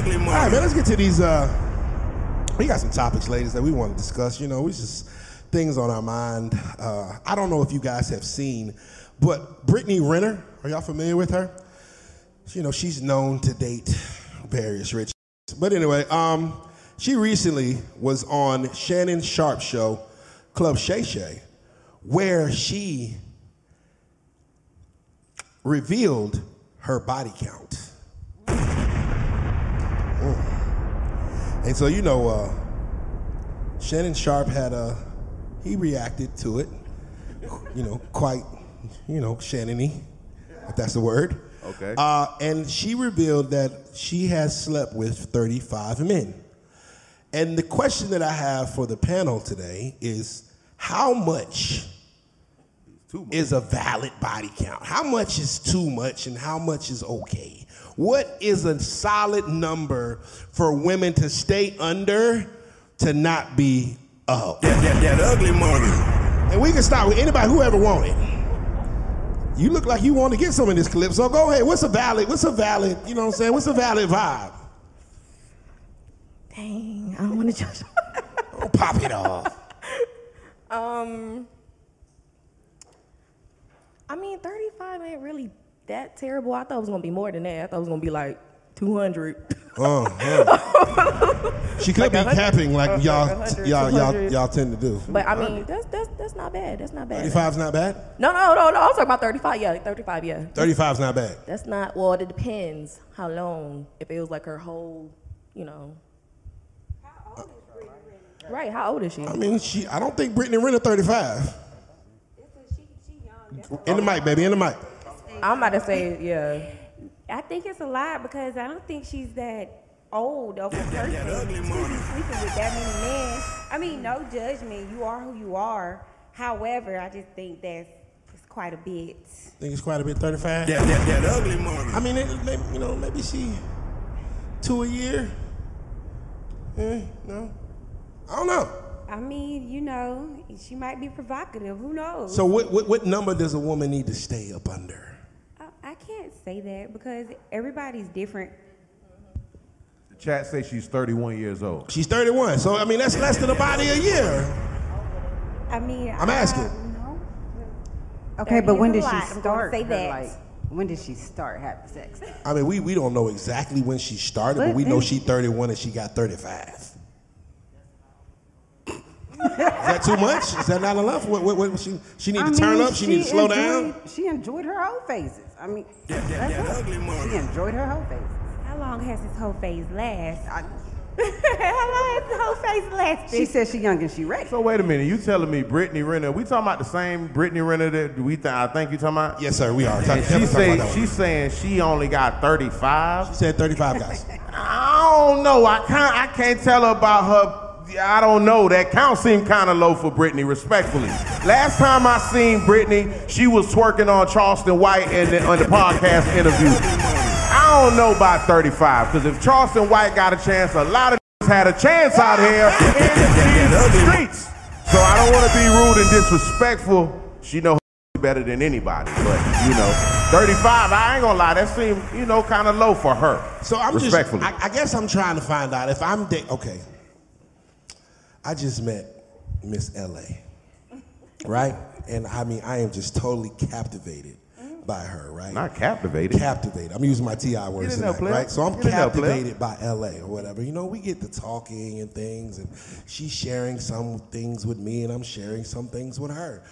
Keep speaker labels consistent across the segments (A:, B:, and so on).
A: ugly
B: All right, man, let's get to these. Uh, we got some topics, ladies, that we want to discuss. You know, we just things on our mind. Uh, I don't know if you guys have seen, but Brittany Renner, are y'all familiar with her? You know, she's known to date various rich. But anyway, um, she recently was on Shannon Sharpe's show, Club Shay Shay, where she revealed her body count. And so, you know, uh, Shannon Sharpe had a, he reacted to it, you know, quite, you know, Shannon-y, if that's the word.
C: Okay.
B: Uh, and she revealed that she has slept with 35 men. And the question that I have for the panel today is how much is a valid body count? How much is too much and how much is okay? What is a solid number for women to stay under to not be a hoe?
A: That, that, that ugly money.
B: And we can start with anybody, whoever want it. You look like you want to get some of this clip, so go ahead. What's a valid, what's a valid, you know what I'm saying? What's a valid vibe?
D: Dang, I don't want to judge.
B: Oh, pop it off.
D: um, I mean, 35 ain't really that terrible. I thought it was gonna be more than that. I thought it was gonna be like 200.
B: Uh, uh. She could
D: Like
B: be capping like
D: uh,
B: y'all,
D: like
B: y'all, y'all, y'all tend to do.
D: But I mean, that's that's that's not bad. That's not bad.
B: 35's not bad?
D: No, no, no, no. I was talking about 35. Yeah, 35. Yeah.
B: 35's not bad.
D: That's not. Well, it depends how long. If it was like her whole, you know. Right. How old is she?
B: I mean, she. I don't think Brittany Renner 35. In the mic, baby, in the mic.
D: I'm about to say, yeah.
E: I think it's a lot because I don't think she's that old of a person to be sleeping with that many men. I mean, no judgment. You are who you are. However, I just think that's it's quite a bit.
B: think it's quite a bit 35.
A: That, that, that ugly money.
B: I mean, it, maybe, you know, maybe she two a year. Eh, no, I don't know.
E: I mean, you know, she might be provocative. Who knows?
B: So, what, what what number does a woman need to stay up under?
E: I, I can't say that because everybody's different.
C: The chat says she's 31 years old.
B: She's 31, so I mean that's less than a body a year.
E: I mean,
B: I'm
E: I-
B: asking.
F: Okay,
E: 30
F: but
E: is
F: when
E: a
F: did she.
E: I'm gonna
F: start?
E: say
F: her,
E: that.
F: Like, when did she start having sex?
B: I mean, we, we don't know exactly when she started, but,
F: But
B: we know
F: then-
B: she 31 and she got 35. Is that too much? Is that not enough? What, what, what, she, she need to
F: I
B: turn up? She, need to slow down?
F: She enjoyed her whole phases. I mean,
A: That, that,
F: that's
A: that
F: it.
A: ugly.
F: She enjoyed her whole phases.
E: How long has this whole phase last?
F: I-
E: How long has the whole phase lasted?
F: she said she young and she ready.
C: So wait a minute, you telling me Brittany Renner? We talking about the same Brittany Renner that we th- I think you talking about?
B: Yes, sir, we are.
C: And
B: Talk-
C: she say
B: about that one.
C: she's saying she only got 35.
B: She said 35 guys.
C: I don't know. I can't. I can't tell her about her. I don't know. That count seemed kind of low for Brittany, respectfully. Last time I seen Brittany, she was twerking on Charleston White in the, on the podcast interview. I don't know about 35, because if Charleston White got a chance, a lot of had a chance out here in the streets. So I don't want to be rude and disrespectful. She know better than anybody, but you know, 35. I ain't gonna lie, that seemed you know kind of low for her.
B: So I'm just. I, I guess I'm trying to find out if I'm, da- okay. I just met Miss LA, right? And I mean, I am just totally captivated by her, right?
C: Not captivated.
B: Captivated. I'm using my TI words tonight, right? So I'm
C: Get in there,
B: captivated by LA or whatever. You know, we get to talking and things, and she's sharing some things with me, and I'm sharing some things with her.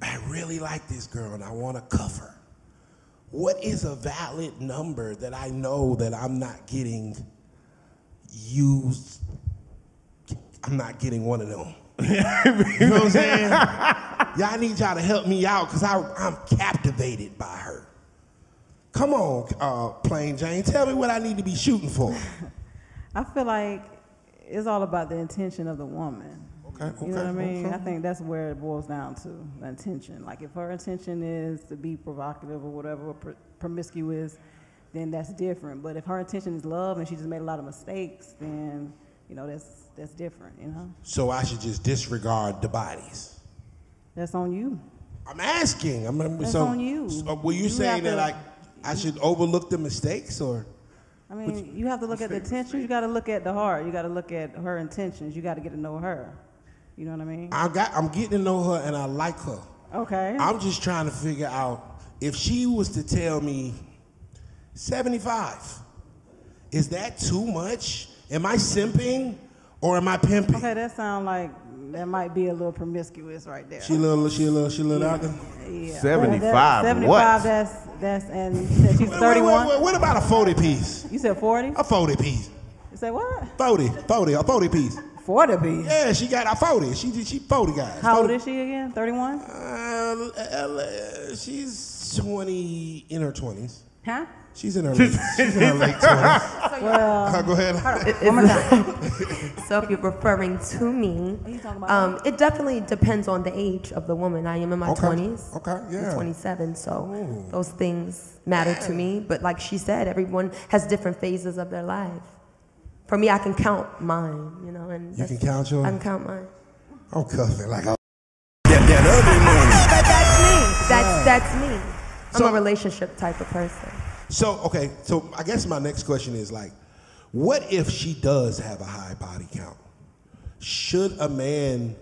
B: I really like this girl, and I want to cuff her. What is a valid number that I know that I'm not getting used? I'm not getting one of them. you know what I'm saying? Y'all need y'all to help me out because I'm captivated by her. Come on, uh, Plain Jane, tell me what I need to be shooting for.
G: I feel like it's all about the intention of the woman.
B: Okay,
G: You know what I mean?
B: okay.
G: I think that's where it boils down to the intention. Like if her intention is to be provocative or whatever, or pr- promiscuous, then that's different. But if her intention is love and she just made a lot of mistakes, then you know that's that's different. You know,
B: So I should just disregard the bodies.
G: that's on you.
B: I'm asking. I'm,
G: That's
B: so,
G: on you.
B: so were you,
G: You
B: saying that
G: to-
B: I, I should overlook the mistakes or?
G: I mean, you have to look at the intentions. You got to look at the heart. You got to look at her intentions. You got to get to know her. You know what I mean?
B: I got. I'm getting to know her, and I like her.
G: Okay.
B: I'm just trying to figure out if she was to tell me 75, is that too much? Am I simping or am I pimping?
G: Okay, that sound like that might be a little promiscuous right there.
B: She a little, she a little, she a little out there.
G: yeah.
C: 75
G: That- 75,
C: what?
G: that's, that's, and you she's
B: What-
G: 31.
B: What, what, what about a 40 piece?
G: You said 40?
B: A 40 piece.
G: You said what?
B: 40, 40, a 40 piece.
G: 40 piece.
B: Yeah, she got a 40. She she 40 guys.
G: How old
B: 40.
G: is she again? 31?
B: Uh, uh, she's 20 in her 20s.
G: Huh?
B: She's in her late, she's in her late 20s.
G: Well,
B: Uh, go ahead.
D: So if you're referring to me,
G: you talking about
D: um, it definitely depends on the age of the woman. I am in my
B: Okay.
D: 20s.
B: Okay,
D: I'm
B: yeah.
D: 27, so those things matter to me. But like she said, everyone has different phases of their life. For me, I can count mine, you know, and
B: You can count yours?
D: I can count mine.
B: I'm cuffing like a
A: That, that ugly money.
D: But that's me. That's that's me. I'm
B: So-
D: a relationship type of person.
B: So okay, so I guess my next question is like, what if she does have a high body count? Should a man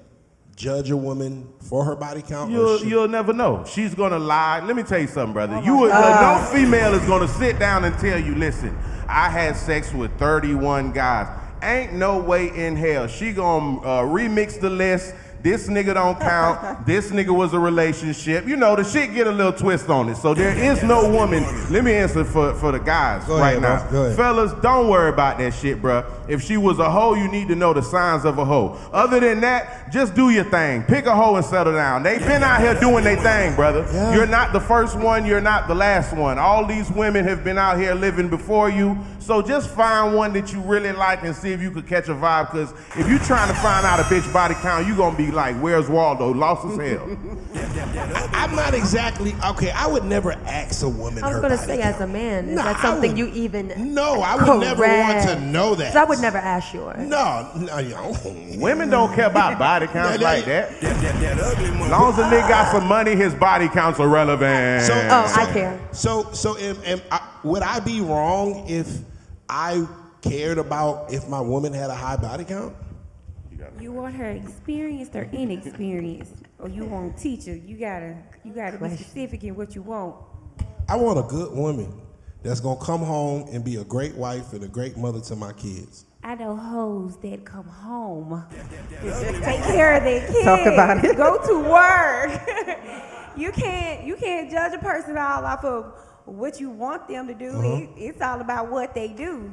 B: judge a woman for her body count?
C: You'll,
B: should-
C: you'll never know. She's gonna lie. Let me tell you something, brother. you would, no female is gonna sit down and tell you, listen, I had sex with 31 guys. Ain't no way in hell. She gonna uh, remix the list. This nigga don't count. this nigga was a relationship. You know, the shit get a little twist on it. So there is no woman. Let me answer for, for the guys
B: Go
C: right
B: ahead,
C: now.
B: bro. Go ahead.
C: Fellas, don't worry about that shit, bruh. If she was a hoe, you need to know the signs of a hoe. Other than that, just do your thing. Pick a hoe and settle down. They've been out here doing their thing, brother.
B: Yeah.
C: You're not the first one, you're not the last one. All these women have been out here living before you. So just find one that you really like and see if you could catch a vibe. Because if you're trying to find out a bitch body count, you're going to be like, where's Waldo? Lost as hell.
B: I'm not exactly okay. I would never ask a woman.
D: I was
B: her
D: gonna
B: body
D: say,
B: count.
D: as a man, is
B: Nah,
D: that
B: I
D: something
B: would-
D: you even?
B: No, I would never want to
D: Correct.
B: know that.
D: 'Cause I would never ask yours.
B: No, no, you know.
C: Women don't care about body counts
B: Yeah,
C: like that.
A: That, that, that ugly.
C: As long as a nigga got some money, his body counts are relevant.
B: So,
D: Oh,
B: so,
D: I care.
B: So, so, am, am I, would I be wrong if I cared about if my woman had a high body count?
E: You want her experienced or inexperienced, or you want to teach her? You gotta, you gotta be specific in what you want.
B: I want a good woman that's gonna come home and be a great wife and a great mother to my kids.
E: I know hoes that come home, take care of their kids,
F: Talk about it.
E: go to work. you can't, you can't judge a person all off of what you want them to do.
B: Uh-huh.
E: It, it's all about what they do.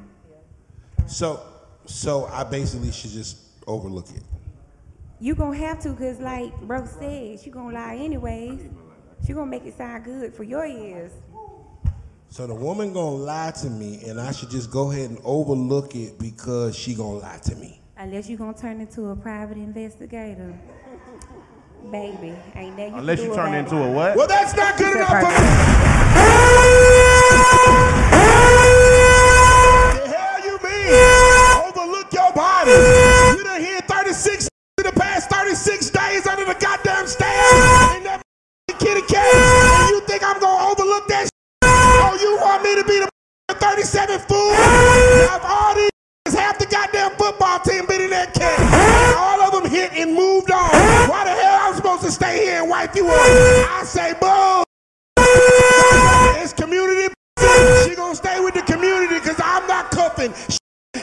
B: So, so I basically should just overlook it.
E: You gonna have to, cause like bro said, she gonna lie anyways. She gonna make it sound good for your ears.
B: So the woman gonna lie to me, and I should just go ahead and overlook it because she gonna lie to me.
E: Unless you gonna turn into a private investigator. Baby, ain't that you
C: Unless you turn into
E: it.
C: a what?
B: Well, that's not good
E: Said
B: enough for
E: private.
B: 37 fool? Now, all these half the goddamn football team been in that cat, all of them hit and moved on. Why the hell I'm supposed to stay here and wipe you up? I say, boo. It's community. She gonna stay with the community because I'm not cuffing.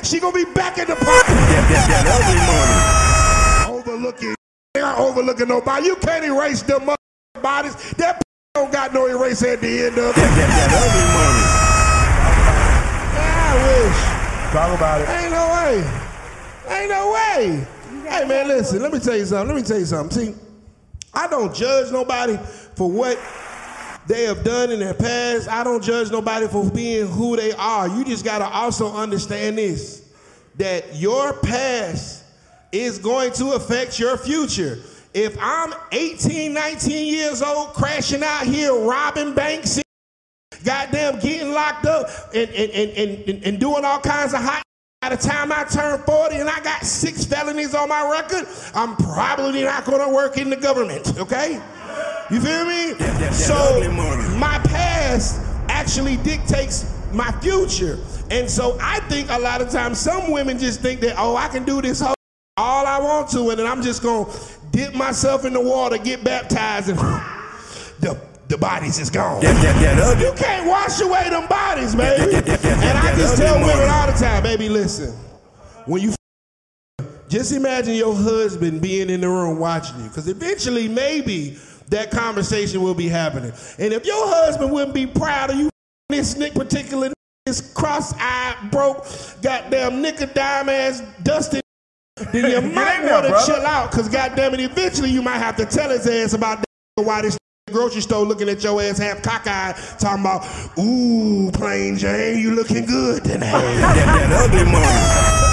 B: She gonna be back in the park. Overlooking. They not overlooking nobody. You can't erase them bodies. That don't got no erase at the end of it.
A: That, that, that ugly money.
B: I wish.
C: Talk about it.
B: Ain't no way. Ain't no way. Hey man, listen, let me tell you something. Let me tell you something. See, I don't judge nobody for what they have done in their past. I don't judge nobody for being who they are. You just gotta also understand this that your past is going to affect your future. If I'm 18, 19 years old, crashing out here, robbing banks, goddamn getting locked up and, and, and, and, and, doing all kinds of hot by the time I turn 40 and I got six felonies on my record, I'm probably not gonna work in the government, okay? You feel me?
A: that
B: so
A: ugly money.
B: my past actually dictates my future. And so I think a lot of times some women just think that, oh, I can do this whole all I want to, and then I'm just gonna dip myself in the water, get baptized, and the bodies is gone.
A: That, that, that ugly.
B: You can't wash away them bodies, baby.
A: that- that- that-
B: And I just tell women all the time, baby, listen. When you just imagine your husband being in the room watching you, because eventually, maybe that conversation will be happening. And if your husband wouldn't be proud of you, this nick particular, this cross-eyed, broke, goddamn nickel-dime ass, dusty, then you might want to chill out, because goddamn it, eventually you might have to tell his ass about that why this grocery store looking at your ass half cockeyed, talking about, ooh, plain Jane, you looking good tonight.
A: That, that ugly money.